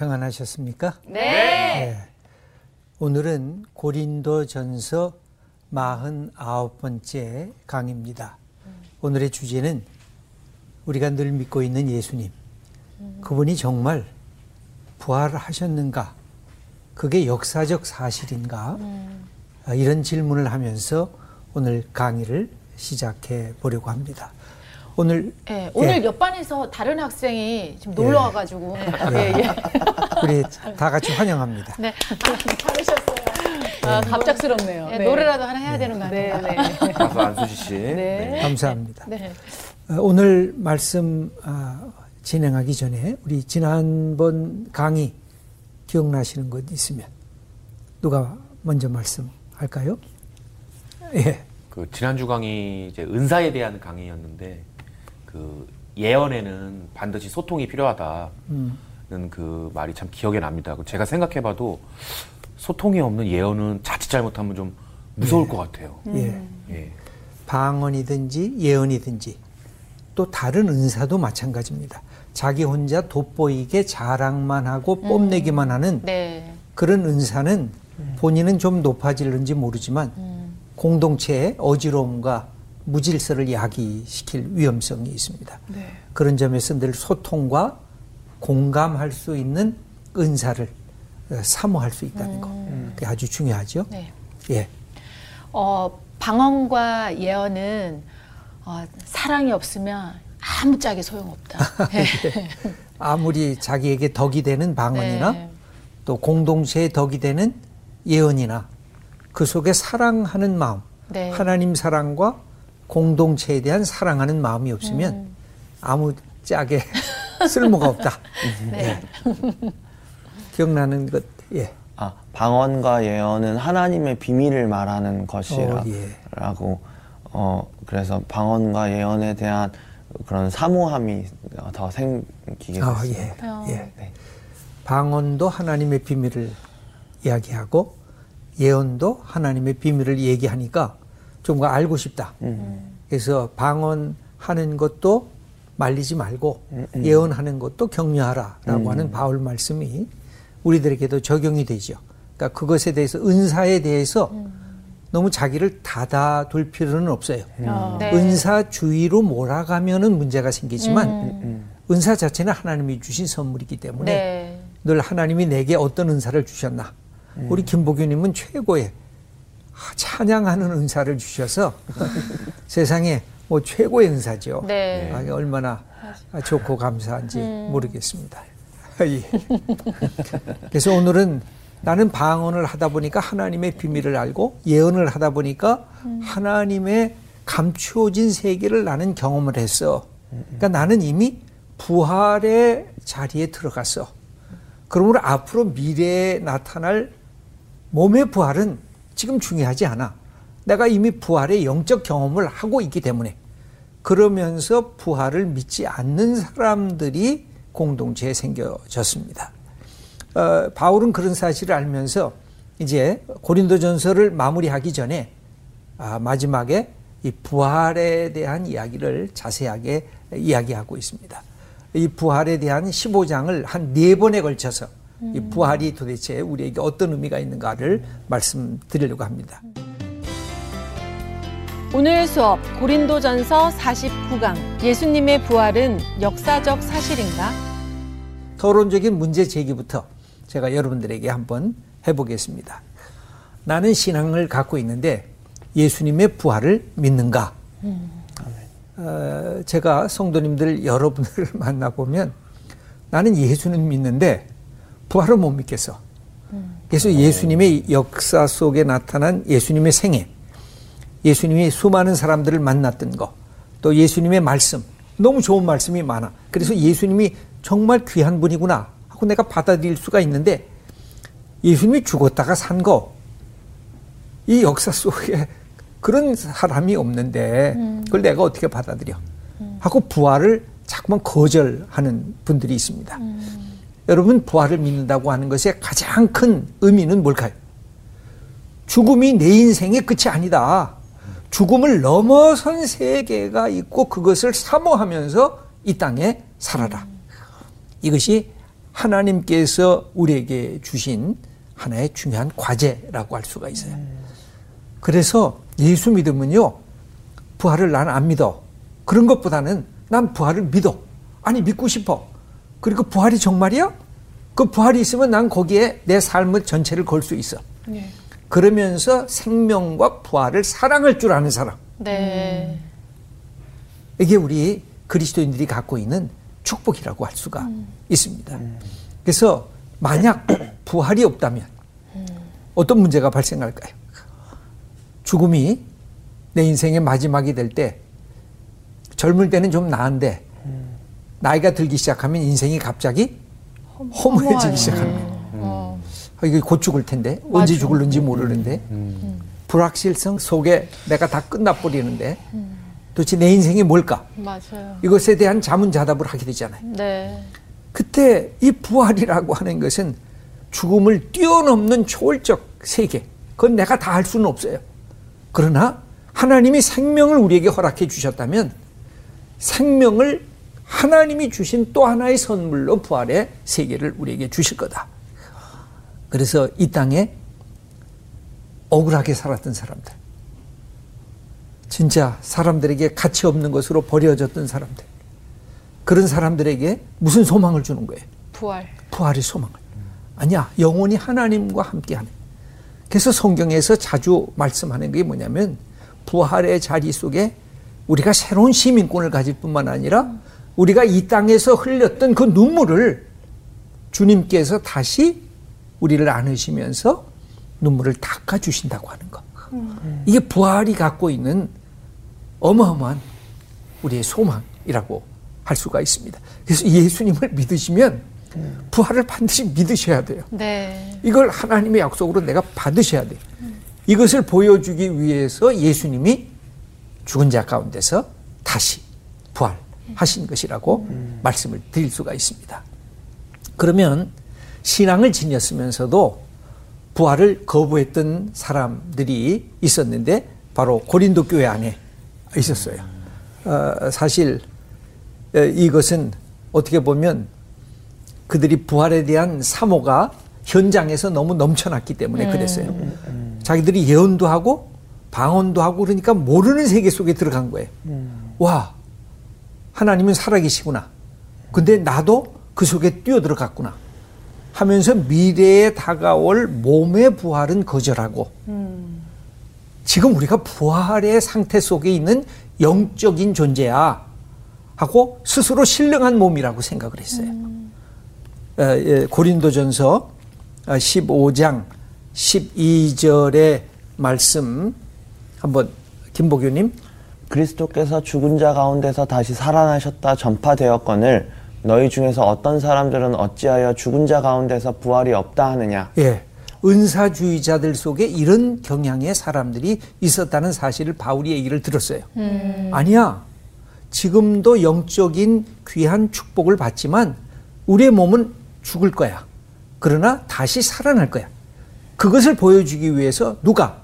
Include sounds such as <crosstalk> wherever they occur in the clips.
평안하셨습니까? 네. 네. 오늘은 고린도 전서 49번째 강의입니다. 오늘의 주제는 우리가 늘 믿고 있는 예수님. 그분이 정말 부활하셨는가? 그게 역사적 사실인가? 아, 이런 질문을 하면서 오늘 강의를 시작해 보려고 합니다. 오늘 네, 오늘 예. 옆반에서 다른 학생이 좀 놀러 와가지고 예, 예. 우리 다 같이 환영합니다. 네. 아, 잘하셨어요. 아, 갑작스럽네요. 네, 네. 노래라도 하나 해야 되는 거 네, 아니에요? 네. 가수 안수지 씨. 네. 감사합니다. 네. 어, 오늘 말씀 아, 진행하기 전에 우리 지난번 강의 기억나시는 것 있으면 누가 먼저 말씀할까요? 예. 그 지난주 강의 이제 은사에 대한 강의였는데 그 예언에는 반드시 소통이 필요하다는 음. 그 말이 참 기억에 납니다. 그 제가 생각해봐도 소통이 없는 예언은 자칫 잘못하면 좀 무서울 것 같아요. 예. 예. 방언이든지 예언이든지 또 다른 은사도 마찬가지입니다. 자기 혼자 돋보이게 자랑만 하고 뽐내기만 하는 네. 그런 은사는 본인은 좀 높아질는지 모르지만 공동체의 어지러움과 무질서를 야기시킬 위험성이 있습니다. 그런 점에서 늘 소통과 공감할 수 있는 은사를 어, 사모할 수 있다는 거. 그게 아주 중요하죠. 네. 예. 어, 방언과 예언은 어, 사랑이 없으면 아무 짝에 소용없다. 네. <laughs> 아무리 자기에게 덕이 되는 방언이나 네. 또 공동체에 덕이 되는 예언이나 그 속에 사랑하는 마음, 네. 하나님 사랑과 공동체에 대한 사랑하는 마음이 없으면 음. 아무 짝에 <laughs> 쓸모가 없다. 네. 기억나는 것, 예. 아, 방언과 예언은 하나님의 비밀을 말하는 것이라고 어, 예. 어 그래서 방언과 예언에 대한 그런 사모함이 더 생기게 아, 됐습니다. 예. 예. 네. 방언도 하나님의 비밀을 이야기하고 예언도 하나님의 비밀을 얘기하니까 좀더 알고 싶다. 그래서 방언하는 것도 말리지 말고 예언하는 것도 격려하라라고 하는 바울 말씀이 우리들에게도 적용이 되죠. 그러니까 그것에 대해서 은사에 대해서 너무 자기를 닫아둘 필요는 없어요. 네. 은사 주의로 몰아가면은 문제가 생기지만 은사 자체는 하나님이 주신 선물이기 때문에 네. 늘 하나님이 내게 어떤 은사를 주셨나. 우리 김복규님은 최고의 아, 찬양하는 은사를 주셔서 <laughs> 세상에 뭐 최고의 은사죠. 네. 아, 얼마나 좋고 감사한지 모르겠습니다. <laughs> 예. 그래서 오늘은 나는 방언을 하다 보니까 하나님의 비밀을 알고 예언을 하다 보니까 하나님의 감추어진 세계를 나는 경험을 했어. 그러니까 나는 이미 부활의 자리에 들어갔어. 그러므로 앞으로 미래에 나타날 몸의 부활은 지금 중요하지 않아. 내가 이미 부활의 영적 경험을 하고 있기 때문에 그러면서 부활을 믿지 않는 사람들이 공동체에 생겨졌습니다. 어, 바울은 그런 사실을 알면서 이제 고린도전서를 마무리하기 전에 아, 마지막에 이 부활에 대한 이야기를 자세하게 이야기하고 있습니다. 이 부활에 대한 15장을 한 네 번에 걸쳐서 이 부활이 도대체 우리에게 어떤 의미가 있는가를 말씀드리려고 합니다. 오늘 수업 고린도전서 49강 예수님의 부활은 역사적 사실인가? 토론적인 문제 제기부터 제가 여러분들에게 한번 해보겠습니다. 나는 신앙을 갖고 있는데 예수님의 부활을 믿는가? 어, 제가 성도님들 여러분들을 <laughs> 만나보면 나는 예수는 믿는데 부활을 못 믿겠어. 그래서 예수님의 역사 속에 나타난 예수님의 생애, 예수님이 수많은 사람들을 만났던 거, 또 예수님의 말씀, 너무 좋은 말씀이 많아. 그래서 예수님이 정말 귀한 분이구나 하고 내가 받아들일 수가 있는데 예수님이 죽었다가 산 거, 이 역사 속에 그런 사람이 없는데 그걸 내가 어떻게 받아들여? 하고 부활을 자꾸만 거절하는 분들이 있습니다. 여러분 부활을 믿는다고 하는 것의 가장 큰 의미는 뭘까요? 죽음이 내 인생의 끝이 아니다. 죽음을 넘어선 세계가 있고 그것을 사모하면서 이 땅에 살아라. 이것이 하나님께서 우리에게 주신 하나의 중요한 과제라고 할 수가 있어요. 그래서 예수 믿으면요, 부활을 난 안 믿어. 그런 것보다는 난 부활을 믿어. 아니, 믿고 싶어. 그리고 부활이 정말이야? 그 부활이 있으면 난 거기에 내 삶을 전체를 걸 수 있어. 네. 그러면서 생명과 부활을 사랑할 줄 아는 사람. 네. 이게 우리 그리스도인들이 갖고 있는 축복이라고 할 수가 있습니다. 그래서 만약 <clears throat> 부활이 없다면 어떤 문제가 발생할까요? 죽음이 내 인생의 마지막이 될 때 젊을 때는 좀 나은데 나이가 들기 시작하면 인생이 갑자기 허무해지기 시작하는 거예요. 어. 아, 이게 곧 죽을 텐데 언제 죽을는지 모르는데 불확실성 속에 내가 다 끝나버리는데 도대체 내 인생이 뭘까? 맞아요. 이것에 대한 자문자답을 하게 되잖아요. 네. 그때 이 부활이라고 하는 것은 죽음을 뛰어넘는 초월적 세계. 그건 내가 다 할 수는 없어요. 그러나 하나님이 생명을 우리에게 허락해 주셨다면 생명을 하나님이 주신 또 하나의 선물로 부활의 세계를 우리에게 주실 거다. 그래서 이 땅에 억울하게 살았던 사람들. 진짜 사람들에게 가치 없는 것으로 버려졌던 사람들. 그런 사람들에게 무슨 소망을 주는 거예요? 부활. 부활의 소망을. 아니야. 영원히 하나님과 함께하는. 그래서 성경에서 자주 말씀하는 게 뭐냐면 부활의 자리 속에 우리가 새로운 시민권을 가질 뿐만 아니라 우리가 이 땅에서 흘렸던 그 눈물을 주님께서 다시 우리를 안으시면서 눈물을 닦아 주신다고 하는 것. 이게 부활이 갖고 있는 어마어마한 우리의 소망이라고 할 수가 있습니다. 그래서 예수님을 믿으시면 부활을 반드시 믿으셔야 돼요. 네. 이걸 하나님의 약속으로 내가 받으셔야 돼요. 이것을 보여주기 위해서 예수님이 죽은 자 가운데서 다시 부활 하신 것이라고 말씀을 드릴 수가 있습니다. 그러면 신앙을 지녔으면서도 부활을 거부했던 사람들이 있었는데 바로 고린도 교회 안에 있었어요. 어, 사실 어, 이것은 어떻게 보면 그들이 부활에 대한 사모가 현장에서 너무 넘쳐났기 때문에 그랬어요. 자기들이 예언도 하고 방언도 하고 그러니까 모르는 세계 속에 들어간 거예요. 와, 하나님은 살아계시구나. 근데 나도 그 속에 뛰어들어갔구나. 하면서 미래에 다가올 몸의 부활은 거절하고 지금 우리가 부활의 상태 속에 있는 영적인 존재야 하고 스스로 신령한 몸이라고 생각을 했어요. 어, 예, 고린도전서 15장 12절의 말씀 한번 김보교님 그리스도께서 죽은 자 가운데서 다시 살아나셨다 전파되었거늘 너희 중에서 어떤 사람들은 어찌하여 죽은 자 가운데서 부활이 없다 하느냐 예. 은사주의자들 속에 이런 경향의 사람들이 있었다는 사실을 바울이 얘기를 들었어요. 아니야. 지금도 영적인 귀한 축복을 받지만 우리의 몸은 죽을 거야. 그러나 다시 살아날 거야. 그것을 보여주기 위해서 누가?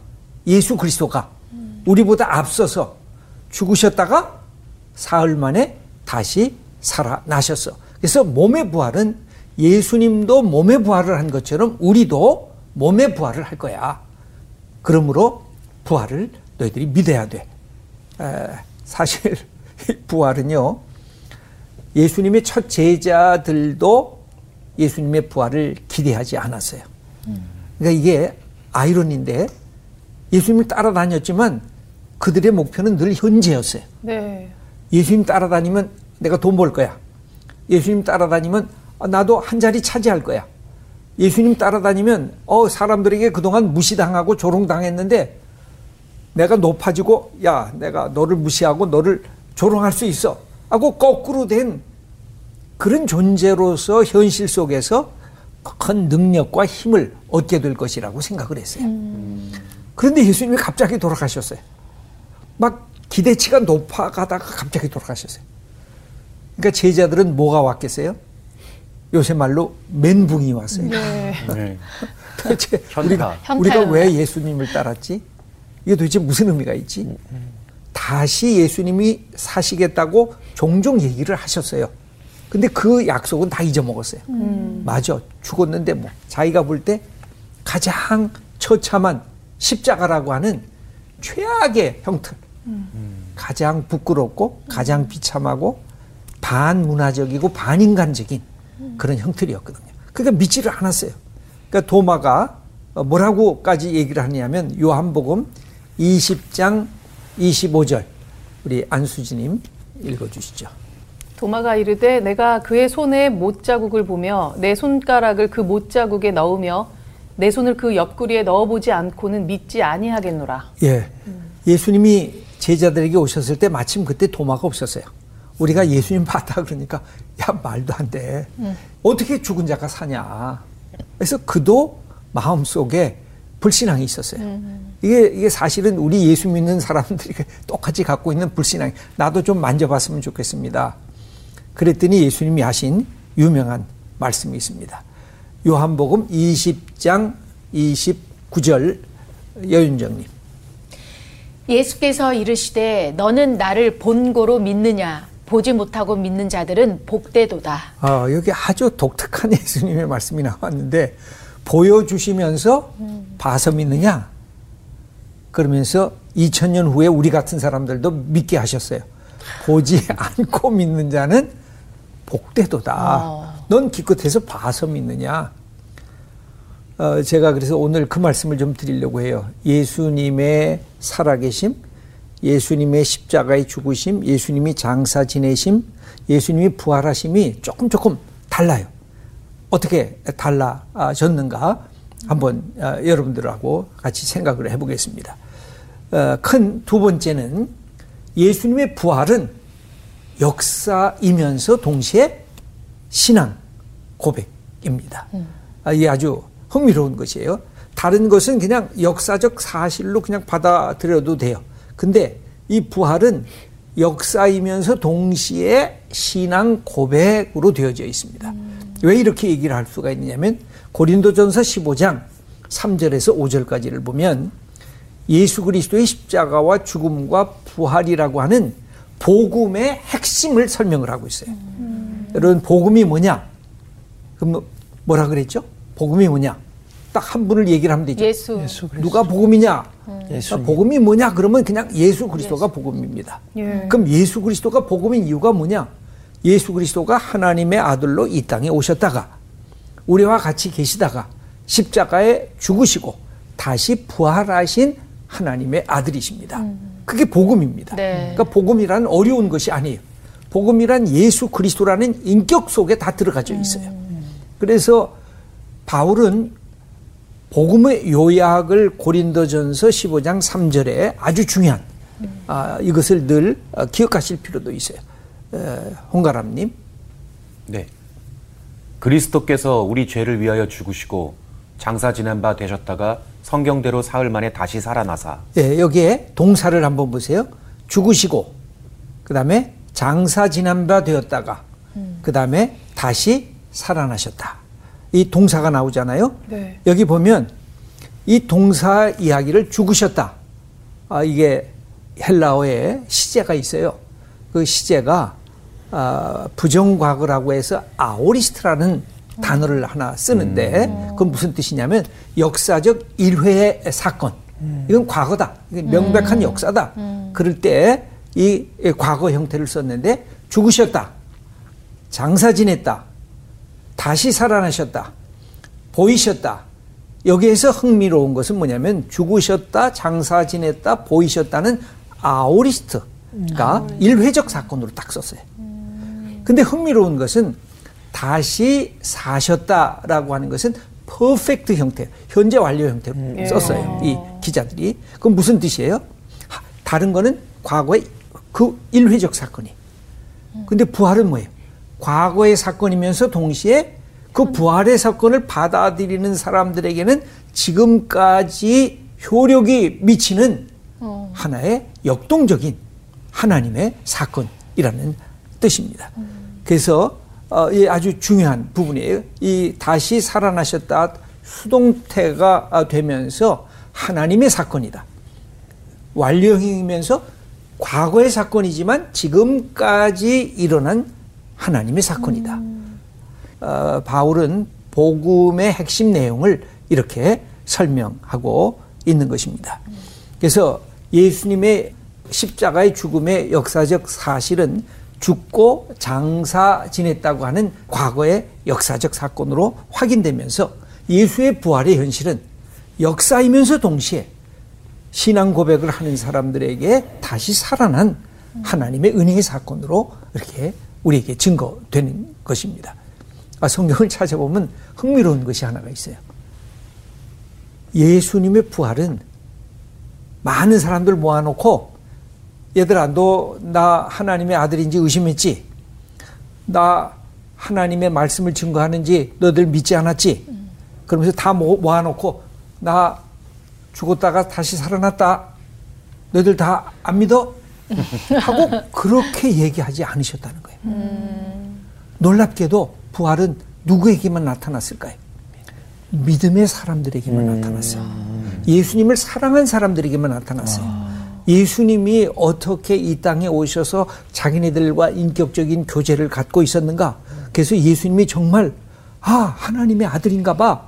예수 그리스도가 우리보다 앞서서 죽으셨다가 사흘 만에 다시 살아나셨어. 그래서 몸의 부활은 예수님도 몸의 부활을 한 것처럼 우리도 몸의 부활을 할 거야. 그러므로 부활을 너희들이 믿어야 돼. 에, 사실 부활은요. 예수님의 첫 제자들도 예수님의 부활을 기대하지 않았어요. 그러니까 이게 아이러니인데 예수님을 따라다녔지만 그들의 목표는 늘 현재였어요. 네. 예수님 따라다니면 내가 돈 벌 거야. 예수님 따라다니면 아, 나도 한 자리 차지할 거야. 예수님 따라다니면 어 사람들에게 그동안 무시당하고 조롱당했는데 내가 높아지고 야 내가 너를 무시하고 너를 조롱할 수 있어 하고 거꾸로 된 그런 존재로서 현실 속에서 큰 능력과 힘을 얻게 될 것이라고 생각을 했어요. 그런데 예수님이 갑자기 돌아가셨어요. 막 기대치가 높아가다가 갑자기 돌아가셨어요. 그러니까 제자들은 뭐가 왔겠어요? 요새 말로 멘붕이 왔어요. 네. 네. <laughs> 도대체 현타. 우리가. 우리가 왜 예수님을 따랐지? 이게 도대체 무슨 의미가 있지? 다시 예수님이 사시겠다고 종종 얘기를 하셨어요. 근데 그 약속은 다 잊어먹었어요. 음. 맞아. 죽었는데 뭐 자기가 볼 때 가장 처참한 십자가라고 하는 최악의 형틀. 가장 부끄럽고 가장 비참하고 반문화적이고 반인간적인 그런 형틀이었거든요. 그러니까 믿지를 않았어요. 그러니까 도마가 뭐라고까지 얘기를 하냐면 요한복음 20장 25절 우리 안수지님 읽어주시죠. 도마가 이르되 내가 그의 손에 못자국을 보며 내 손가락을 그 못자국에 넣으며 내 손을 그 옆구리에 넣어보지 않고는 믿지 아니하겠노라. 예. 예수님이 제자들에게 오셨을 때 마침 그때 도마가 없었어요. 우리가 예수님 봤다 그러니까 야 말도 안 돼. 어떻게 죽은 자가 사냐. 그래서 그도 마음속에 불신앙이 있었어요. 이게 이게 사실은 우리 예수 믿는 사람들이 똑같이 갖고 있는 불신앙. 나도 좀 만져봤으면 좋겠습니다. 그랬더니 예수님이 하신 유명한 말씀이 있습니다. 요한복음 20장 29절 여윤정님. 예수께서 이르시되 너는 나를 본고로 믿느냐 보지 못하고 믿는 자들은 복되도다. 아, 여기 아주 독특한 <laughs> 예수님의 말씀이 나왔는데 보여주시면서 봐서 믿느냐? 그러면서 2000년 후에 우리 같은 사람들도 믿게 하셨어요. 보지 <laughs> 않고 믿는 자는 복되도다. 넌 기껏해서 봐서 믿느냐? 어, 제가 그래서 오늘 그 말씀을 좀 드리려고 해요. 예수님의 살아계심, 예수님의 십자가의 죽으심, 예수님이 장사 지내심, 예수님이 부활하심이 조금 조금 달라요. 어떻게 달라졌는가 한번 어, 여러분들하고 같이 생각을 해보겠습니다. 어, 큰두 번째는 예수님의 부활은 역사이면서 동시에 신앙 고백입니다. 아, 이게 아주 흥미로운 것이에요. 다른 것은 그냥 역사적 사실로 그냥 받아들여도 돼요. 근데 이 부활은 역사이면서 동시에 신앙 고백으로 되어져 있습니다. 왜 이렇게 얘기를 할 수가 있느냐면 고린도전서 15장 3절에서 5절까지를 보면 예수 그리스도의 십자가와 죽음과 부활이라고 하는 복음의 핵심을 설명을 하고 있어요. 여러분 복음이 뭐냐? 그럼 뭐- 뭐라 그랬죠? 복음이 뭐냐? 딱 한 분을 얘기를 하면 되죠. 예수. 누가 복음이냐? 예수님. 복음이 뭐냐? 그러면 그냥 예수 그리스도가 복음입니다. 그럼 예수 그리스도가 복음인 이유가 뭐냐? 예수 그리스도가 하나님의 아들로 이 땅에 오셨다가 우리와 같이 계시다가 십자가에 죽으시고 다시 부활하신 하나님의 아들이십니다. 그게 복음입니다. 네. 그러니까 복음이란 어려운 것이 아니에요. 복음이란 예수 그리스도라는 인격 속에 다 들어가져 있어요. 그래서 바울은 복음의 요약을 고린도전서 15장 3절에 아주 중요한 아, 이것을 늘 어, 기억하실 필요도 있어요. 에, 홍가람님. 네. 그리스도께서 우리 죄를 위하여 죽으시고 장사 지낸 바 되셨다가 성경대로 사흘 만에 다시 살아나사 예, 여기에 동사를 한번 보세요. 죽으시고, 그 다음에 장사 지난 바 되었다가, 그 다음에 다시 살아나셨다. 이 동사가 나오잖아요. 네. 여기 보면 이 동사 이야기를 죽으셨다. 아, 이게 헬라어에 시제가 있어요. 그 시제가 아, 부정과거라고 해서 아오리스트라는 단어를 하나 쓰는데 그건 무슨 뜻이냐면 역사적 일회의 사건. 이건 과거다. 이건 명백한 역사다. 그럴 때 이 과거 형태를 썼는데 죽으셨다. 장사 지냈다. 다시 살아나셨다. 보이셨다. 여기에서 흥미로운 것은 뭐냐면 죽으셨다, 장사 지냈다, 보이셨다는 아오리스트가 일회적 사건으로 딱 썼어요. 근데 흥미로운 것은 다시 사셨다라고 하는 것은 퍼펙트 형태, 현재 완료 형태로 썼어요. 이 기자들이. 그건 무슨 뜻이에요? 하, 다른 거는 과거의 그 일회적 사건이. 근데 부활은 뭐예요? 과거의 사건이면서 동시에 그 부활의 사건을 받아들이는 사람들에게는 지금까지 효력이 미치는 하나의 역동적인 하나님의 사건이라는 뜻입니다. 그래서 어, 이 아주 중요한 부분이에요. 이 다시 살아나셨다 수동태가 아, 되면서 하나님의 사건이다. 완료형이면서 과거의 사건이지만 지금까지 일어난 하나님의 사건이다. 어, 바울은 복음의 핵심 내용을 이렇게 설명하고 있는 것입니다. 그래서 예수님의 십자가의 죽음의 역사적 사실은 죽고 장사 지냈다고 하는 과거의 역사적 사건으로 확인되면서 예수의 부활의 현실은 역사이면서 동시에 신앙 고백을 하는 사람들에게 다시 살아난 하나님의 은혜의 사건으로 이렇게 우리에게 증거되는 것입니다. 아, 성경을 찾아보면 흥미로운 것이 하나가 있어요. 예수님의 부활은 많은 사람들 모아놓고 얘들아 너 나 하나님의 아들인지 의심했지? 나 하나님의 말씀을 증거하는지 너들 믿지 않았지? 그러면서 다 모아놓고 나 죽었다가 다시 살아났다. 너희들 다 안 믿어? 하고 그렇게 얘기하지 않으셨다는 거예요. 음. 놀랍게도 부활은 누구에게만 나타났을까요? 믿음의 사람들에게만 음. 나타났어요. 예수님을 사랑한 사람들에게만 나타났어요. 아. 예수님이 어떻게 이 땅에 오셔서 자기네들과 인격적인 교제를 갖고 있었는가? 그래서 예수님이 정말 아 하나님의 아들인가 봐.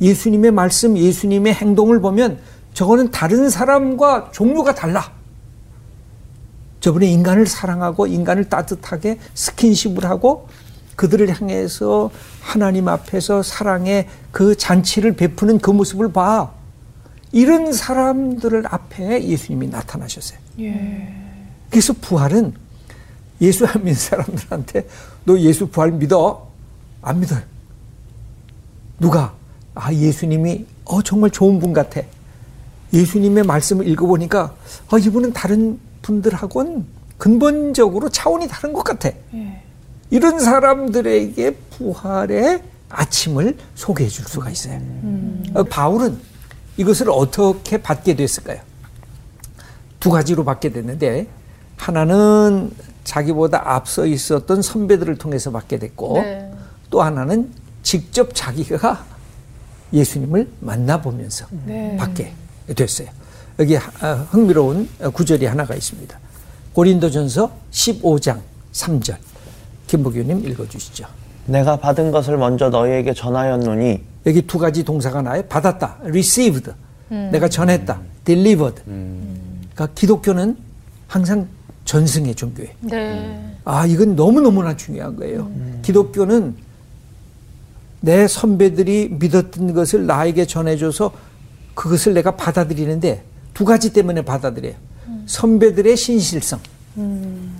예수님의 말씀, 예수님의 행동을 보면 저거는 다른 사람과 종류가 달라. 저분의 인간을 사랑하고 인간을 따뜻하게 스킨십을 하고 그들을 향해서 하나님 앞에서 사랑의 그 잔치를 베푸는 그 모습을 봐. 이런 사람들을 앞에 예수님이 나타나셨어요. 예. 그래서 부활은 예수 안 믿는 사람들한테 너 예수 부활 믿어? 안 믿어요. 누가? 아, 예수님이 어, 정말 좋은 분 같아. 예수님의 말씀을 읽어보니까 어, 이분은 다른 분들하고는 근본적으로 차원이 다른 것 같아. 예. 이런 사람들에게 부활의 아침을 소개해 줄 수가 있어요. 음. 어, 바울은 이것을 어떻게 받게 됐을까요? 두 가지로 받게 됐는데 하나는 자기보다 앞서 있었던 선배들을 통해서 받게 됐고 네. 또 하나는 직접 자기가 예수님을 만나보면서 네. 받게 됐어요. 여기 아, 흥미로운 구절이 하나가 있습니다. 고린도전서 15장 3절. 김보규님 읽어주시죠. 내가 받은 것을 먼저 너희에게 전하였노니 여기 두 가지 동사가 나요. 받았다, received. 음. 내가 전했다, delivered. 음. 그러니까 기독교는 항상 전승의 종교예요. 네. 아 이건 너무 너무나 중요한 거예요. 음. 기독교는 내 선배들이 믿었던 것을 나에게 전해줘서 그것을 내가 받아들이는데 두 가지 때문에 받아들여요. 음. 선배들의 신실성. 음.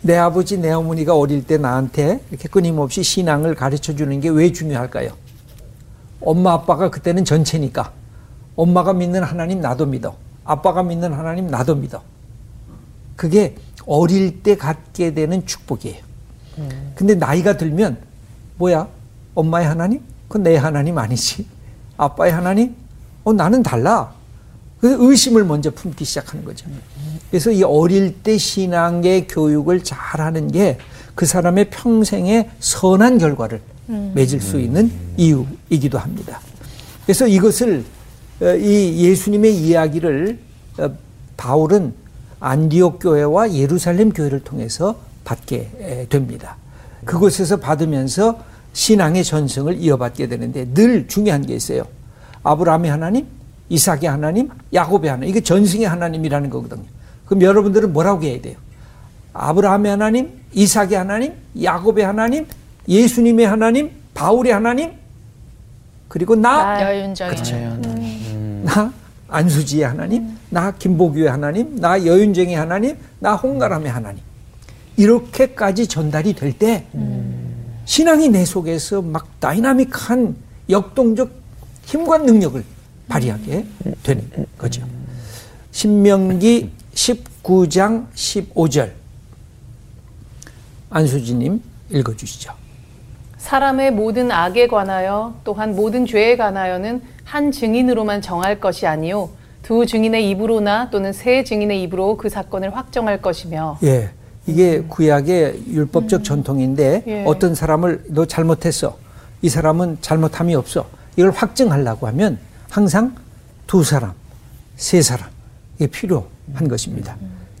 내 아버지, 내 어머니가 어릴 때 나한테 이렇게 끊임없이 신앙을 가르쳐 주는 게 왜 중요할까요? 엄마, 아빠가 그때는 전체니까. 엄마가 믿는 하나님 나도 믿어. 아빠가 믿는 하나님 나도 믿어. 그게 어릴 때 갖게 되는 축복이에요. 음. 근데 나이가 들면 뭐야? 엄마의 하나님? 그건 내 하나님 아니지. 아빠의 하나님? 어, 나는 달라. 그래서 의심을 먼저 품기 시작하는 거죠. 그래서 이 어릴 때 신앙의 교육을 잘 하는 게 그 사람의 평생의 선한 결과를 음. 맺을 수 있는 이유이기도 합니다. 그래서 이것을 어, 이 예수님의 이야기를 어, 바울은 안디옥 교회와 예루살렘 교회를 통해서 받게 됩니다. 그곳에서 받으면서 신앙의 전승을 이어받게 되는데 늘 중요한 게 있어요. 아브라함의 하나님, 이삭의 하나님, 야곱의 하나님. 이게 전승의 하나님이라는 거거든요. 그럼 여러분들은 뭐라고 해야 돼요? 아브라함의 하나님, 이삭의 하나님, 야곱의 하나님, 예수님의 하나님, 바울의 하나님, 그리고 나, 여윤정의 그렇죠. 음. 나 안수지의 하나님, 음. 나 김보규의 하나님, 나 여윤정의 하나님, 나 홍가람의 하나님. 이렇게까지 전달이 될때 음. 신앙이 내 속에서 막 다이나믹한 역동적 힘과 능력을 발휘하게 되는 거죠. 신명기 19장 15절 안수지님 읽어주시죠. 사람의 모든 악에 관하여 또한 모든 죄에 관하여는 한 증인으로만 정할 것이 아니요 두 증인의 입으로나 또는 세 증인의 입으로 그 사건을 확정할 것이며 예. 이게 구약의 율법적 음. 전통인데 예. 어떤 사람을 너 잘못했어. 이 사람은 잘못함이 없어. 이걸 확증하려고 하면 항상 두 사람, 세 사람 이게 필요한 것입니다.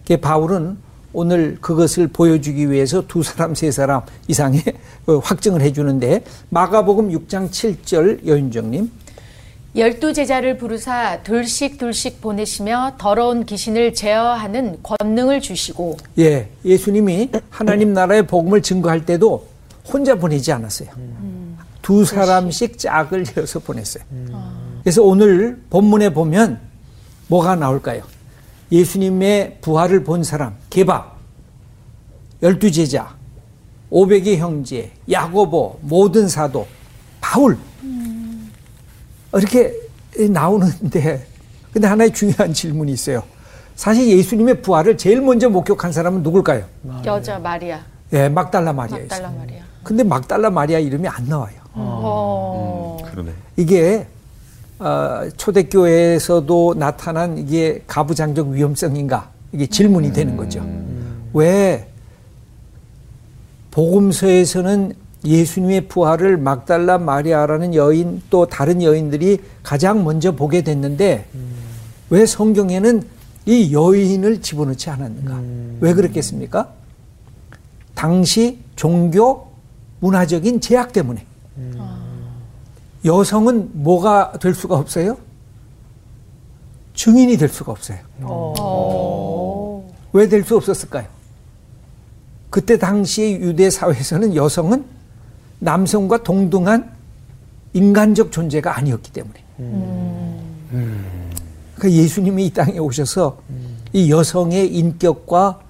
그 바울은 오늘 그것을 보여주기 위해서 두 사람, 세 사람 이상의 <laughs> 어, 확증을 해주는데 마가복음 6장 7절 여윤정님 열두 제자를 부르사 둘씩 둘씩 보내시며 더러운 귀신을 제어하는 권능을 주시고 예, 예수님이 하나님 나라의 복음을 증거할 때도 혼자 보내지 않았어요. 두 사람씩 짝을 지어서 보냈어요. 그래서 오늘 본문에 보면 뭐가 나올까요? 예수님의 부활을 본 사람, 개바, 열두 제자, 오백의 형제, 야고보, 모든 사도, 바울. 이렇게 나오는데, 근데 하나의 중요한 질문이 있어요. 사실 예수님의 부활을 제일 먼저 목격한 사람은 누굴까요? 여자 마리아, 예, 막달라 마리아였어요. 막달라 마리아. 근데 막달라 마리아 이름이 안 나와요. 어. 그러네. 이게 어, 초대교회에서도 나타난 이게 가부장적 위험성인가 이게 질문이 되는 거죠. 왜 복음서에서는 예수님의 부활을 막달라 마리아라는 여인 또 다른 여인들이 가장 먼저 보게 됐는데 왜 성경에는 이 여인을 집어넣지 않았는가? 왜 그랬겠습니까? 당시 종교 문화적인 제약 때문에 여성은 뭐가 될 수가 없어요? 증인이 될 수가 없어요. 왜 될 수 없었을까요? 그때 당시의 유대 사회에서는 여성은 남성과 동등한 인간적 존재가 아니었기 때문에. 그 예수님이 이 땅에 오셔서 이 여성의 인격과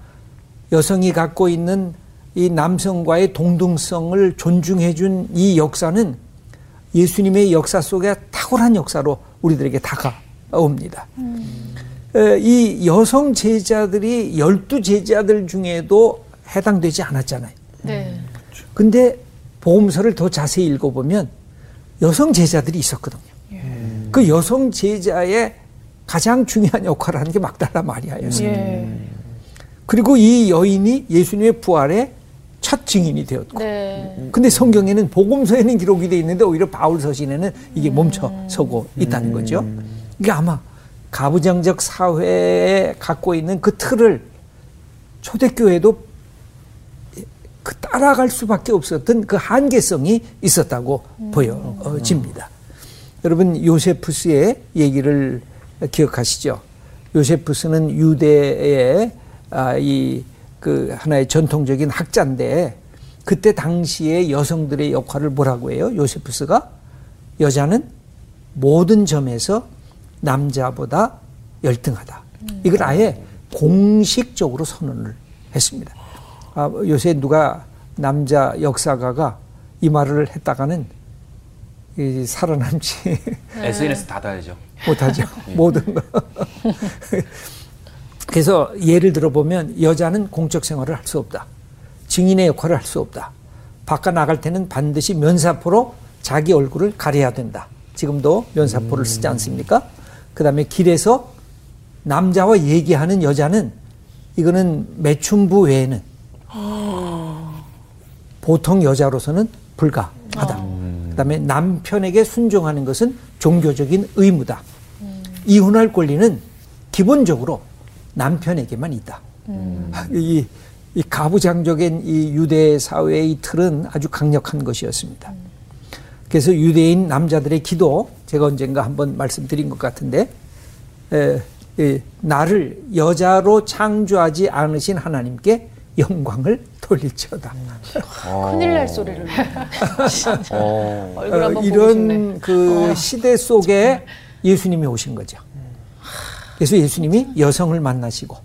여성이 갖고 있는 이 남성과의 동등성을 존중해 준 이 역사는 예수님의 역사 속에 탁월한 역사로 우리들에게 다가옵니다. 에, 이 여성 제자들이 열두 제자들 중에도 해당되지 않았잖아요. 네. 근데 복음서를 더 자세히 읽어보면 여성 제자들이 있었거든요. 그 여성 제자의 가장 중요한 역할을 하는 게 막달라 마리아였어요. 예. 그리고 이 여인이 예수님의 부활의 첫 증인이 되었고 네. 근데 성경에는 복음서에는 기록이 돼 있는데 오히려 바울 서신에는 이게 멈춰 서고 있다는 거죠. 이게 아마 가부장적 사회에 갖고 있는 그 틀을 초대교회도 그 따라갈 수밖에 없었던 그 한계성이 있었다고 보여집니다. 여러분 요세푸스의 얘기를 기억하시죠? 요세푸스는 유대의 아, 이 그 하나의 전통적인 학자인데 그때 당시에 여성들의 역할을 뭐라고 해요? 요세푸스가 여자는 모든 점에서 남자보다 열등하다. 이걸 아예 공식적으로 선언을 했습니다. 아, 요새 누가 남자 역사가가 이 말을 했다가는 이 살아남지 SNS 닫아야죠. 못하죠. 모든 거. <laughs> 그래서 예를 들어보면 여자는 공적 생활을 할 수 없다. 증인의 역할을 할 수 없다. 바깥 나갈 때는 반드시 면사포로 자기 얼굴을 가려야 된다. 지금도 면사포를 쓰지 않습니까? 그 다음에 길에서 남자와 얘기하는 여자는 이거는 매춘부 외에는 보통 여자로서는 불가하다. 그 다음에 남편에게 순종하는 것은 종교적인 의무다. 이혼할 권리는 기본적으로 남편에게만 있다. <laughs> 이, 이 가부장적인 이 유대 사회의 이 틀은 아주 강력한 것이었습니다. 그래서 유대인 남자들의 기도 제가 언젠가 한번 말씀드린 것 같은데 에, 에, 나를 여자로 창조하지 않으신 하나님께 영광을 돌릴지어다. 큰일 날 소리를. <laughs> 어. 얼굴 어, 한번 보고 싶네. 이런 그 시대 속에 예수님이 오신 거죠. 그래서 예수님이 여성을 만나시고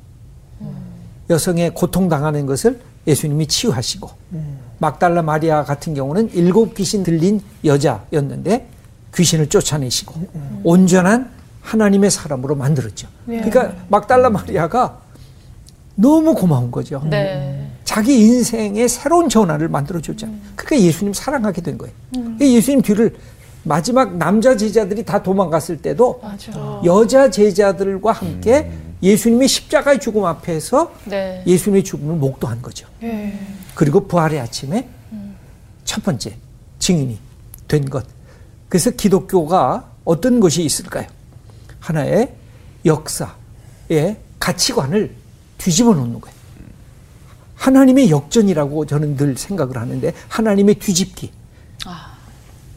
여성의 고통당하는 것을 예수님이 치유하시고 막달라 마리아 같은 경우는 일곱 귀신 들린 여자였는데 귀신을 쫓아내시고 온전한 하나님의 사람으로 만들었죠. 그러니까 막달라 마리아가 너무 고마운 거죠. 네. 자기 인생의 새로운 전환을 만들어줬잖아요. 그러니까 예수님 사랑하게 된 거예요. 예수님 뒤를 마지막 남자 제자들이 다 도망갔을 때도 여자 제자들과 함께 예수님의 십자가의 죽음 앞에서 네. 예수님의 죽음을 목도한 거죠. 그리고 부활의 아침에 첫 번째 증인이 된 것. 그래서 기독교가 어떤 것이 있을까요? 하나의 역사의 가치관을 뒤집어 놓는 거예요. 하나님의 역전이라고 저는 늘 생각을 하는데 하나님의 뒤집기.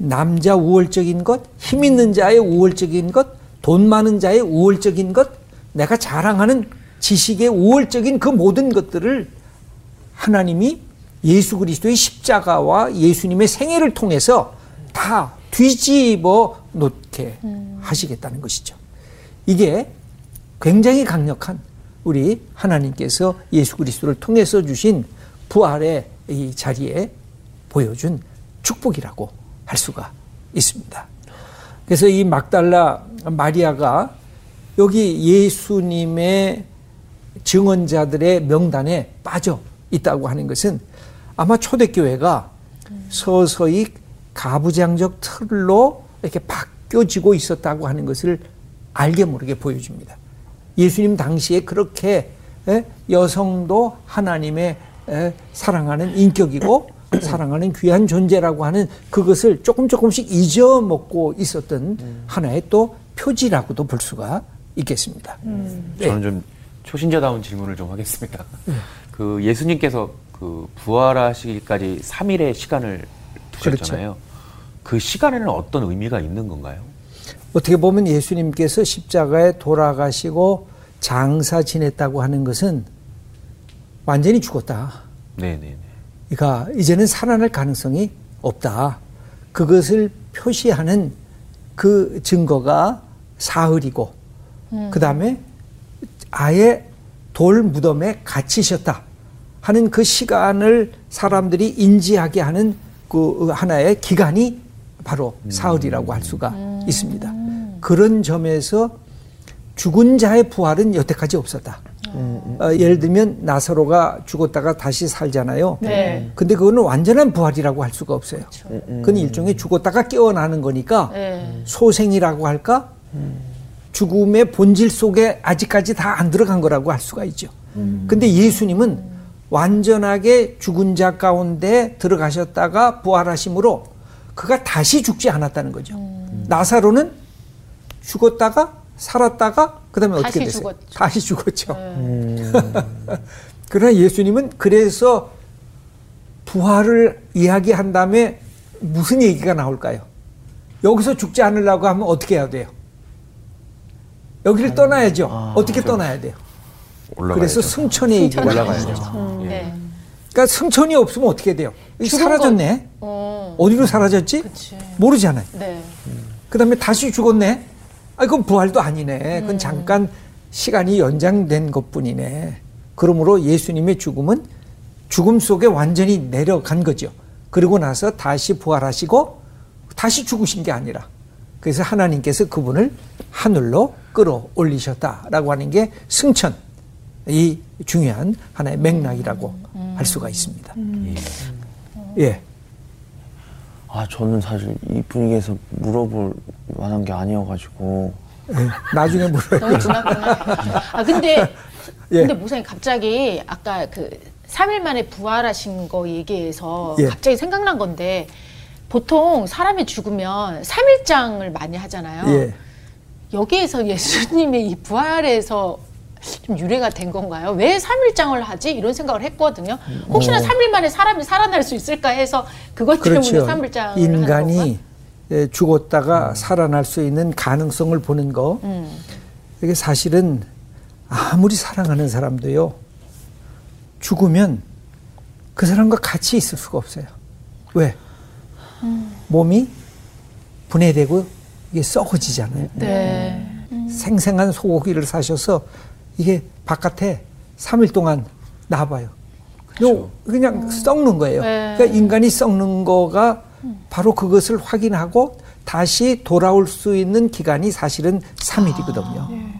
남자 우월적인 것, 힘 있는 자의 우월적인 것, 돈 많은 자의 우월적인 것, 내가 자랑하는 지식의 우월적인 그 모든 것들을 하나님이 예수 그리스도의 십자가와 예수님의 생애를 통해서 다 뒤집어 놓게 하시겠다는 것이죠. 이게 굉장히 강력한 우리 하나님께서 예수 그리스도를 통해서 주신 부활의 이 자리에 보여준 축복이라고 할 수가 있습니다. 그래서 이 막달라 마리아가 여기 예수님의 증언자들의 명단에 빠져 있다고 하는 것은 아마 초대교회가 서서히 가부장적 틀로 이렇게 바뀌어지고 있었다고 하는 것을 알게 모르게 보여줍니다. 예수님 당시에 그렇게 여성도 하나님의 사랑하는 인격이고 <clears throat> 사랑하는 귀한 존재라고 하는 그것을 조금 조금씩 잊어먹고 있었던 하나의 또 표지라고도 볼 수가 있겠습니다. 음. 저는 좀 초신자다운 질문을 좀 하겠습니다. 네. <laughs> 그 예수님께서 그 부활하시기까지 3일의 시간을 두셨잖아요. 그렇죠. 그 시간에는 어떤 의미가 있는 건가요? 어떻게 보면 예수님께서 십자가에 돌아가시고 장사 지냈다고 하는 것은 완전히 죽었다. 네네. 그러니까 이제는 살아날 가능성이 없다. 그것을 표시하는 그 증거가 사흘이고, 음. 그 다음에 아예 돌 무덤에 갇히셨다 하는 그 시간을 사람들이 인지하게 하는 그 하나의 기간이 바로 음. 사흘이라고 할 수가 음. 있습니다. 그런 점에서 죽은 자의 부활은 여태까지 없었다. 음. 어, 예를 들면 나사로가 죽었다가 다시 살잖아요. 네. 근데 그거는 완전한 부활이라고 할 수가 없어요. 그렇죠. 그건 일종의 죽었다가 깨어나는 거니까 네. 소생이라고 할까? 죽음의 본질 속에 아직까지 다 안 들어간 거라고 할 수가 있죠. 음. 근데 예수님은 완전하게 죽은 자 가운데 들어가셨다가 부활하심으로 그가 다시 죽지 않았다는 거죠. 음. 나사로는 죽었다가 살았다가 그다음에 어떻게 됐어요? 죽었죠. 다시 죽었죠. 음. <laughs> 그러나 예수님은 그래서 부활을 이야기한 다음에 무슨 얘기가 나올까요? 여기서 죽지 않으려고 하면 어떻게 해야 돼요? 여기를 떠나야죠. 아, 어떻게 그렇죠. 떠나야 돼요? 올라가야죠. 그래서 승천의 얘기가 올라가야죠. 음, 네. 그러니까 승천이 없으면 어떻게 돼요? 사라졌네. 어. 디로 사라졌지? 그치. 모르잖아요. 네. 그다음에 다시 죽었네. 아, 그건 부활도 아니네. 그건 음. 잠깐 시간이 연장된 것 뿐이네. 그러므로 예수님의 죽음은 죽음 속에 완전히 내려간 거죠. 그리고 나서 다시 부활하시고 다시 죽으신 게 아니라 그래서 하나님께서 그분을 하늘로 끌어올리셨다라고 하는 게 승천 이 중요한 하나의 맥락이라고 음. 할 수가 있습니다. 음. 예. 아 저는 사실 이 분위기에서 물어볼 만한 게 아니어가지고 예, 나중에 물어요. 너무 지났구나. <laughs> 아 근데 예. 근데 목사님 갑자기 아까 그 3일 만에 부활하신 거 얘기해서 예. 갑자기 생각난 건데 보통 사람이 죽으면 3일장을 많이 하잖아요. 예. 여기에서 예수님의 이 부활에서 좀 유래가 된 건가요? 왜 3일장을 하지? 이런 생각을 했거든요. 혹시나 어. 3일 만에 사람이 살아날 수 있을까 해서 그것 그렇죠. 때문에 3일장을 인간이 예, 죽었다가 음. 살아날 수 있는 가능성을 보는 거. 음. 이게 사실은 아무리 사랑하는 사람도요. 죽으면 그 사람과 같이 있을 수가 없어요. 왜? 음. 몸이 분해되고 이게 썩어지잖아요. 네. 생생한 소고기를 사셔서 이게 바깥에 3일 동안 놔봐요. 그렇죠. 그냥 음. 썩는 거예요. 네. 그러니까 인간이 썩는 거가 바로 그것을 확인하고 다시 돌아올 수 있는 기간이 사실은 3일이거든요. 아, 네.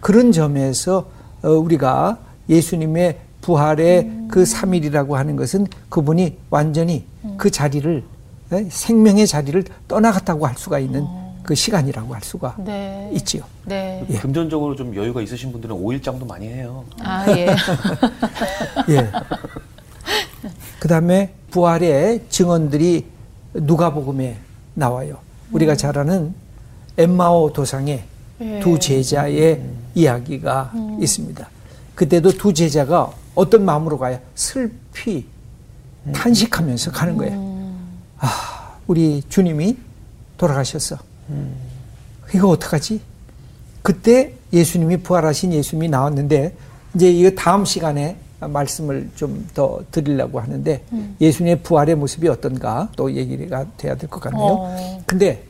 그런 점에서 어, 우리가 예수님의 부활의 음. 그 3일이라고 하는 것은 그분이 완전히 음. 그 자리를 생명의 자리를 떠나갔다고 할 수가 있는 어. 그 시간이라고 할 수가 네. 있지요. 네. 예. 금전적으로 좀 여유가 있으신 분들은 5일장도 많이 해요. 아, 예. <laughs> 예. 그 다음에 부활의 증언들이 누가복음에 나와요. 우리가 음. 잘 아는 엠마오 도상의 예. 두 제자의 음. 이야기가 음. 있습니다. 그때도 두 제자가 어떤 마음으로 가요? 슬피, 탄식하면서 가는 거예요. 아, 우리 주님이 돌아가셨어. 이거 어떡하지? 그때 예수님이 부활하신 예수님이 나왔는데 이제 이거 다음 시간에 말씀을 좀 더 드리려고 하는데 음. 예수님의 부활의 모습이 어떤가 또 얘기가 돼야 될 것 같네요. 어. 근데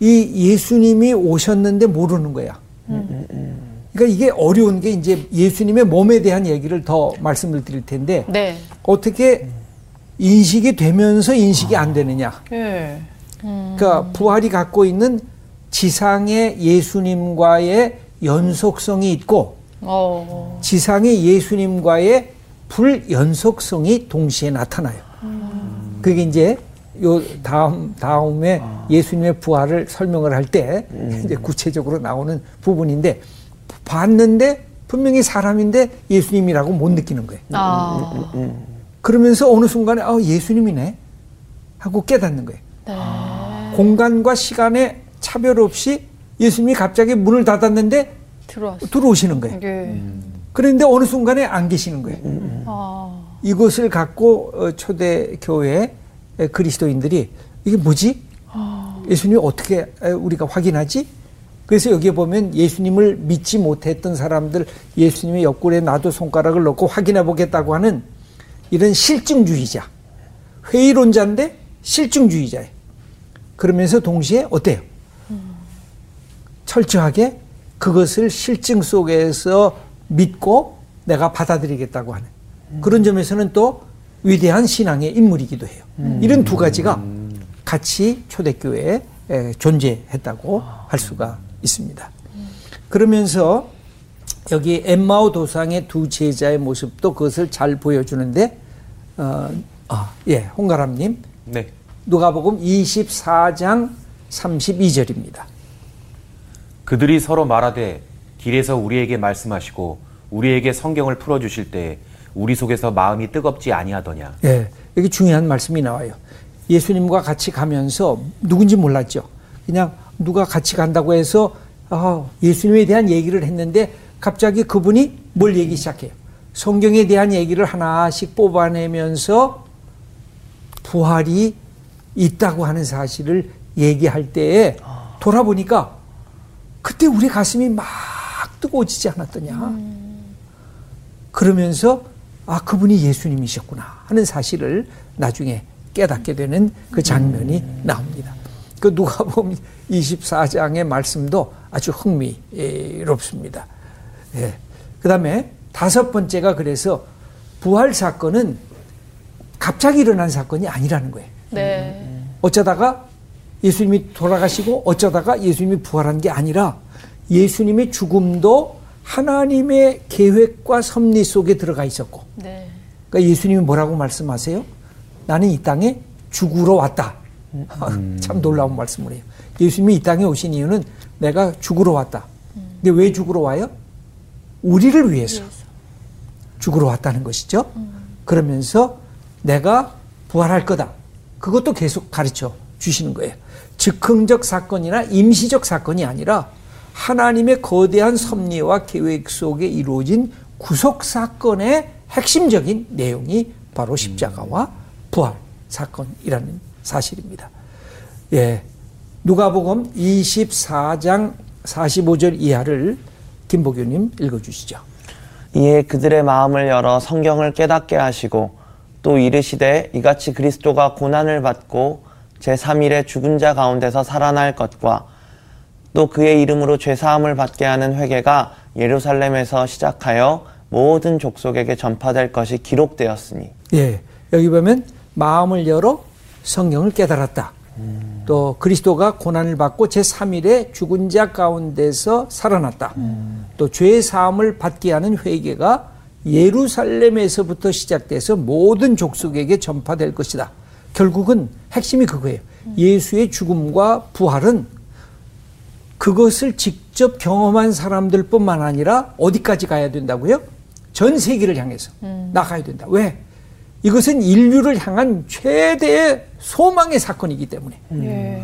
이 예수님이 오셨는데 모르는 거야. 음. 그러니까 이게 어려운 게 이제 예수님의 몸에 대한 얘기를 더 말씀을 드릴 텐데 네. 어떻게 인식이 되면서 인식이 안 되느냐. 네. 음. 그러니까 부활이 갖고 있는 지상의 예수님과의 연속성이 있고 어. 지상의 예수님과의 불연속성이 동시에 나타나요. 음. 그게 이제 요 다음 다음에 아. 예수님의 부활을 설명을 할때 음. 이제 구체적으로 나오는 부분인데 봤는데 분명히 사람인데 예수님이라고 못 느끼는 거예요. 아. 음, 음, 음. 그러면서 어느 순간에 아 예수님이네 하고 깨닫는 거예요. 네. 공간과 시간의 차별 없이 예수님이 갑자기 문을 닫았는데 들어왔어. 들어오시는 거예요. 네. 그런데 어느 순간에 안 계시는 거예요. 음. 아. 이것을 갖고 어, 초대 교회 그리스도인들이 이게 뭐지? 아. 예수님이 어떻게 우리가 확인하지? 그래서 여기에 보면 예수님을 믿지 못했던 사람들 예수님의 옆구리에 나도 손가락을 넣고 확인해 보겠다고 하는 이런 실증주의자, 회의론자인데 실증주의자예요. 그러면서 동시에 어때요? 철저하게 그것을 실증 속에서 믿고 내가 받아들이겠다고 하는 그런 점에서는 또 위대한 신앙의 인물이기도 해요. 음. 이런 두 가지가 같이 초대교회에 존재했다고 할 수가 있습니다. 그러면서 여기 엠마오 도상의 두 제자의 모습도 그것을 잘 보여주는데 어, 아, 예, 홍가람님. 네. 누가복음 24장 32절입니다. 그들이 서로 말하되 길에서 우리에게 말씀하시고 우리에게 성경을 풀어 주실 때 우리 속에서 마음이 뜨겁지 아니하더냐. 예. 여기 중요한 말씀이 나와요. 예수님과 같이 가면서 누군지 몰랐죠. 그냥 누가 같이 간다고 해서 아, 예수님에 대한 얘기를 했는데 갑자기 그분이 뭘 얘기 시작해요. 성경에 대한 얘기를 하나씩 뽑아내면서 부활이 있다고 하는 사실을 얘기할 때에 돌아보니까 그때 우리 가슴이 막 뜨거워지지 않았더냐. 음. 그러면서 아, 그분이 예수님이셨구나 하는 사실을 나중에 깨닫게 되는 그 장면이 음. 나옵니다. 그 누가 보면 24장의 말씀도 아주 흥미롭습니다. 예. 그 다음에 다섯 번째가 그래서 부활 사건은 갑자기 일어난 사건이 아니라는 거예요. 네. 어쩌다가 예수님이 돌아가시고 어쩌다가 예수님이 부활한 게 아니라 예수님의 죽음도 하나님의 계획과 섭리 속에 들어가 있었고. 네. 그러니까 예수님이 뭐라고 말씀하세요? 나는 이 땅에 죽으러 왔다. 음. <laughs> 참 놀라운 말씀을 해요. 예수님이 이 땅에 오신 이유는 내가 죽으러 왔다. 근데 왜 죽으러 와요? 우리를 위해서 죽으러 왔다는 것이죠. 그러면서 내가 부활할 거다. 그것도 계속 가르쳐 주시는 거예요. 즉흥적 사건이나 임시적 사건이 아니라 하나님의 거대한 섭리와 계획 속에 이루어진 구속 사건의 핵심적인 내용이 바로 십자가와 부활 사건이라는 사실입니다. 예. 누가복음 24장 45절 이하를 김보교님 읽어 주시죠. 이에 그들의 마음을 열어 성경을 깨닫게 하시고 또 이르시되 이같이 그리스도가 고난을 받고 제3일에 죽은 자 가운데서 살아날 것과 또 그의 이름으로 죄사함을 받게 하는 회개가 예루살렘에서 시작하여 모든 족속에게 전파될 것이 기록되었으니. 예. 여기 보면 마음을 열어 성경을 깨달았다. 음. 또 그리스도가 고난을 받고 제3일에 죽은 자 가운데서 살아났다. 음. 또 죄 사함을 받게 하는 회개가 예루살렘에서부터 시작돼서 모든 족속에게 전파될 것이다. 결국은 핵심이 그거예요. 음. 예수의 죽음과 부활은 그것을 직접 경험한 사람들 뿐만 아니라 어디까지 가야 된다고요? 전 세계를 향해서 음. 나가야 된다. 왜? 이것은 인류를 향한 최대의 소망의 사건이기 때문에 음. 예.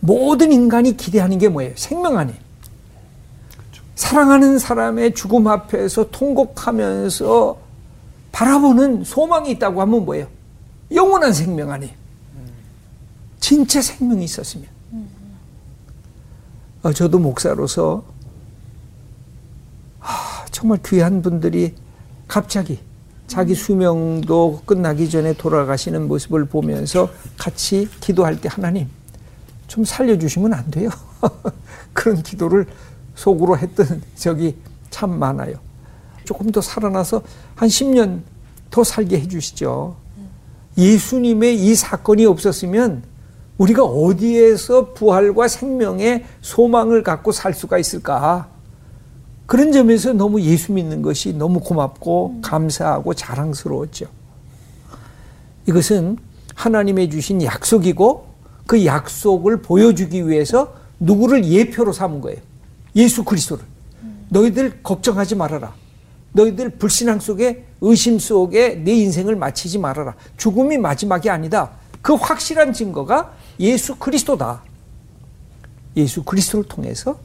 모든 인간이 기대하는 게 뭐예요? 생명 안에 그렇죠. 사랑하는 사람의 죽음 앞에서 통곡하면서 바라보는 소망이 있다고 하면 뭐예요? 영원한 생명 안에 진짜 생명이 있었으면 어, 저도 목사로서 하, 정말 귀한 분들이 갑자기 자기 수명도 끝나기 전에 돌아가시는 모습을 보면서 같이 기도할 때 하나님 좀 살려주시면 안 돼요. <laughs> 그런 기도를 속으로 했던 <laughs> 적이 참 많아요. 조금 더 살아나서 한 10년 더 살게 해주시죠. 예수님의 이 사건이 없었으면 우리가 어디에서 부활과 생명의 소망을 갖고 살 수가 있을까? 그런 점에서 너무 예수 믿는 것이 너무 고맙고 감사하고 자랑스러웠죠. 이것은 하나님의 주신 약속이고 그 약속을 보여주기 위해서 누구를 예표로 삼은 거예요. 예수 그리스도를. 너희들 걱정하지 말아라. 너희들 불신앙 속에 의심 속에 내 인생을 마치지 말아라. 죽음이 마지막이 아니다. 그 확실한 증거가 예수 그리스도다. 예수 그리스도를 통해서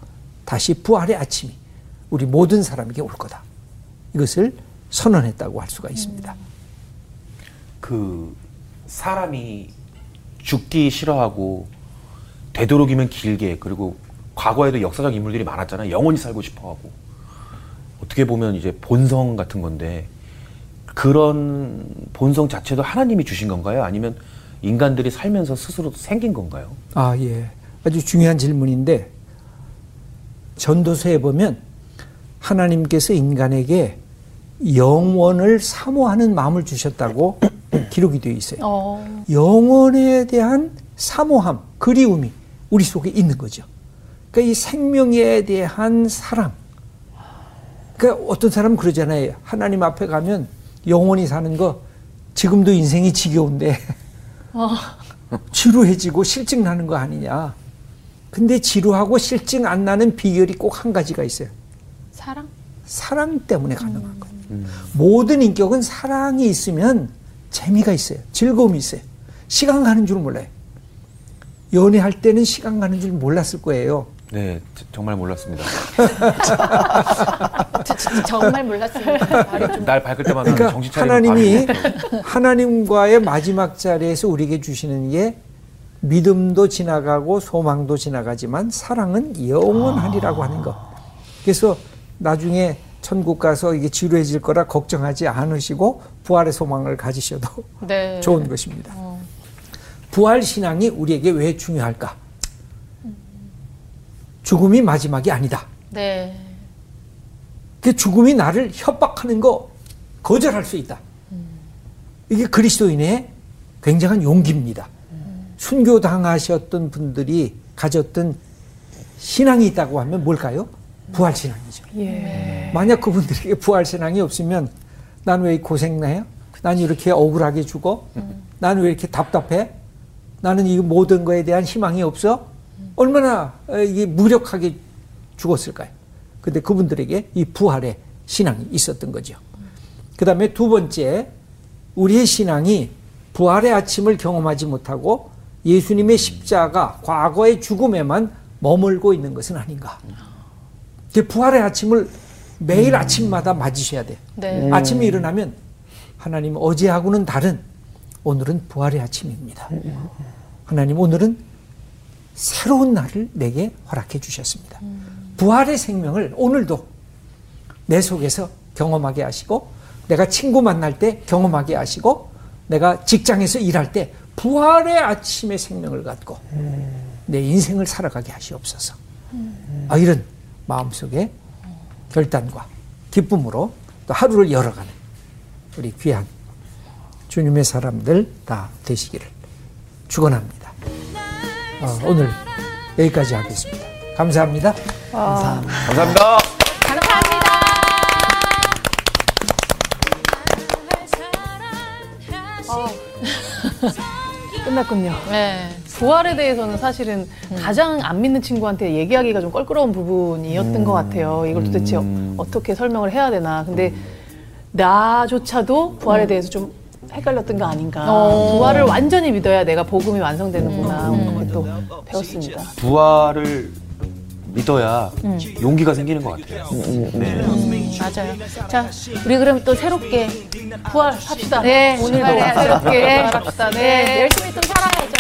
다시 부활의 아침이 우리 모든 사람에게 올 거다. 이것을 선언했다고 할 수가 있습니다. 그 사람이 죽기 싫어하고 되도록이면 길게 그리고 과거에도 역사적 인물들이 많았잖아요. 영원히 살고 싶어 하고 어떻게 보면 이제 본성 같은 건데 그런 본성 자체도 하나님이 주신 건가요? 아니면 인간들이 살면서 스스로 생긴 건가요? 아, 예. 아주 중요한 질문인데, 전도서에 보면 하나님께서 인간에게 영원을 사모하는 마음을 주셨다고 <clears throat> 기록이 되어 있어요. 어. 영원에 대한 사모함, 그리움이 우리 속에 있는 거죠. 그러니까 이 생명에 대한 사랑. 그러니까 어떤 사람은 그러잖아요. 하나님 앞에 가면 영원히 사는 거 지금도 인생이 지겨운데 <laughs> 어. 지루해지고 실증 나는 거 아니냐. 근데 지루하고 실증 안 나는 비결이 꼭 한 가지가 있어요. 사랑? 사랑 때문에 가능한 음. 거예요. 음. 모든 인격은 사랑이 있으면 재미가 있어요. 즐거움이 있어요. 시간 가는 줄 몰라요. 연애할 때는 시간 가는 줄 몰랐을 거예요. 네, 정말 몰랐습니다. <laughs> 정말 몰랐습니다. 날 밝을 때마다 그러니까 정신 차리고 하나님이 하나님과의 마지막 자리에서 우리에게 주시는 게 믿음도 지나가고 소망도 지나가지만 사랑은 영원하리라고 하는 것. 그래서 나중에 천국 가서 이게 지루해질 거라 걱정하지 않으시고 부활의 소망을 가지셔도 네. 좋은 것입니다. 어. 부활 신앙이 우리에게 왜 중요할까? 죽음이 마지막이 아니다. 네. 그 죽음이 나를 협박하는 거 거절할 수 있다. 이게 그리스도인의 굉장한 용기입니다. 순교 당하셨던 분들이 가졌던 신앙이 있다고 하면 뭘까요? 부활 신앙이죠. 예. 만약 그분들에게 부활 신앙이 없으면 난 왜 고생나요? 난 이렇게 억울하게 죽어? 음. 나는 왜 이렇게 답답해? 나는 이 모든 거에 대한 희망이 없어? 얼마나 어, 무력하게 죽었을까요? 근데 그분들에게 이 부활의 신앙이 있었던 거죠. 그 다음에 두 번째, 우리의 신앙이 부활의 아침을 경험하지 못하고 예수님의 십자가, 과거의 죽음에만 머물고 있는 것은 아닌가. 부활의 아침을 매일 음. 아침마다 맞으셔야 돼요. 네. 음. 아침에 일어나면 하나님 어제하고는 다른 오늘은 부활의 아침입니다. 하나님 오늘은 새로운 날을 내게 허락해 주셨습니다. 음. 부활의 생명을 오늘도 내 속에서 경험하게 하시고 내가 친구 만날 때 경험하게 하시고 내가 직장에서 일할 때 부활의 아침의 생명을 갖고 음. 내 인생을 살아가게 하시옵소서. 음. 아, 이런 마음속에 결단과 기쁨으로 또 하루를 열어가는 우리 귀한 주님의 사람들 다 되시기를 축원합니다. 어, 오늘 여기까지 하겠습니다. 감사합니다. 감사합니다. 감사합니다. 감사합니다. 어. <laughs> 끝났군요. 네. 부활에 대해서는 사실은 음. 가장 안 믿는 친구한테 얘기하기가 좀 껄끄러운 부분이었던 음. 것 같아요. 이걸 도대체 음. 어떻게 설명을 해야 되나. 근데 음. 나조차도 부활에 음. 대해서 좀 헷갈렸던 거 아닌가. 어. 부활을 완전히 믿어야 내가 복음이 완성되는구나. 음. 또 배웠습니다. 부활을 믿어야 용기가 생기는 것 같아요. 네. 음, 맞아요. 자, 우리 그럼 또 새롭게 부활합시다. 네, 오늘도 새롭게 부활합시다. 네. 네. 열심히 좀 살아야죠.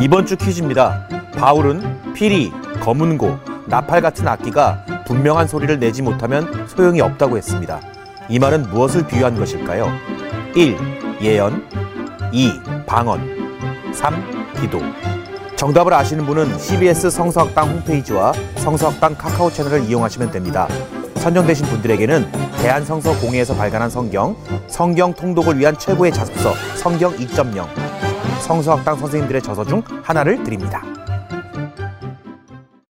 이번 주 퀴즈입니다. 바울은 피리, 검은고, 나팔 같은 악기가 분명한 소리를 내지 못하면 소용이 없다고 했습니다. 이 말은 무엇을 비유한 것일까요? 1. 예언 2. 방언 3. 기도 정답을 아시는 분은 CBS 성서학당 홈페이지와 성서학당 카카오 채널을 이용하시면 됩니다. 선정되신 분들에게는 대한성서공회에서 발간한 성경, 성경 통독을 위한 최고의 자습서 성경 2.0, 성서학당 선생님들의 저서 중 하나를 드립니다.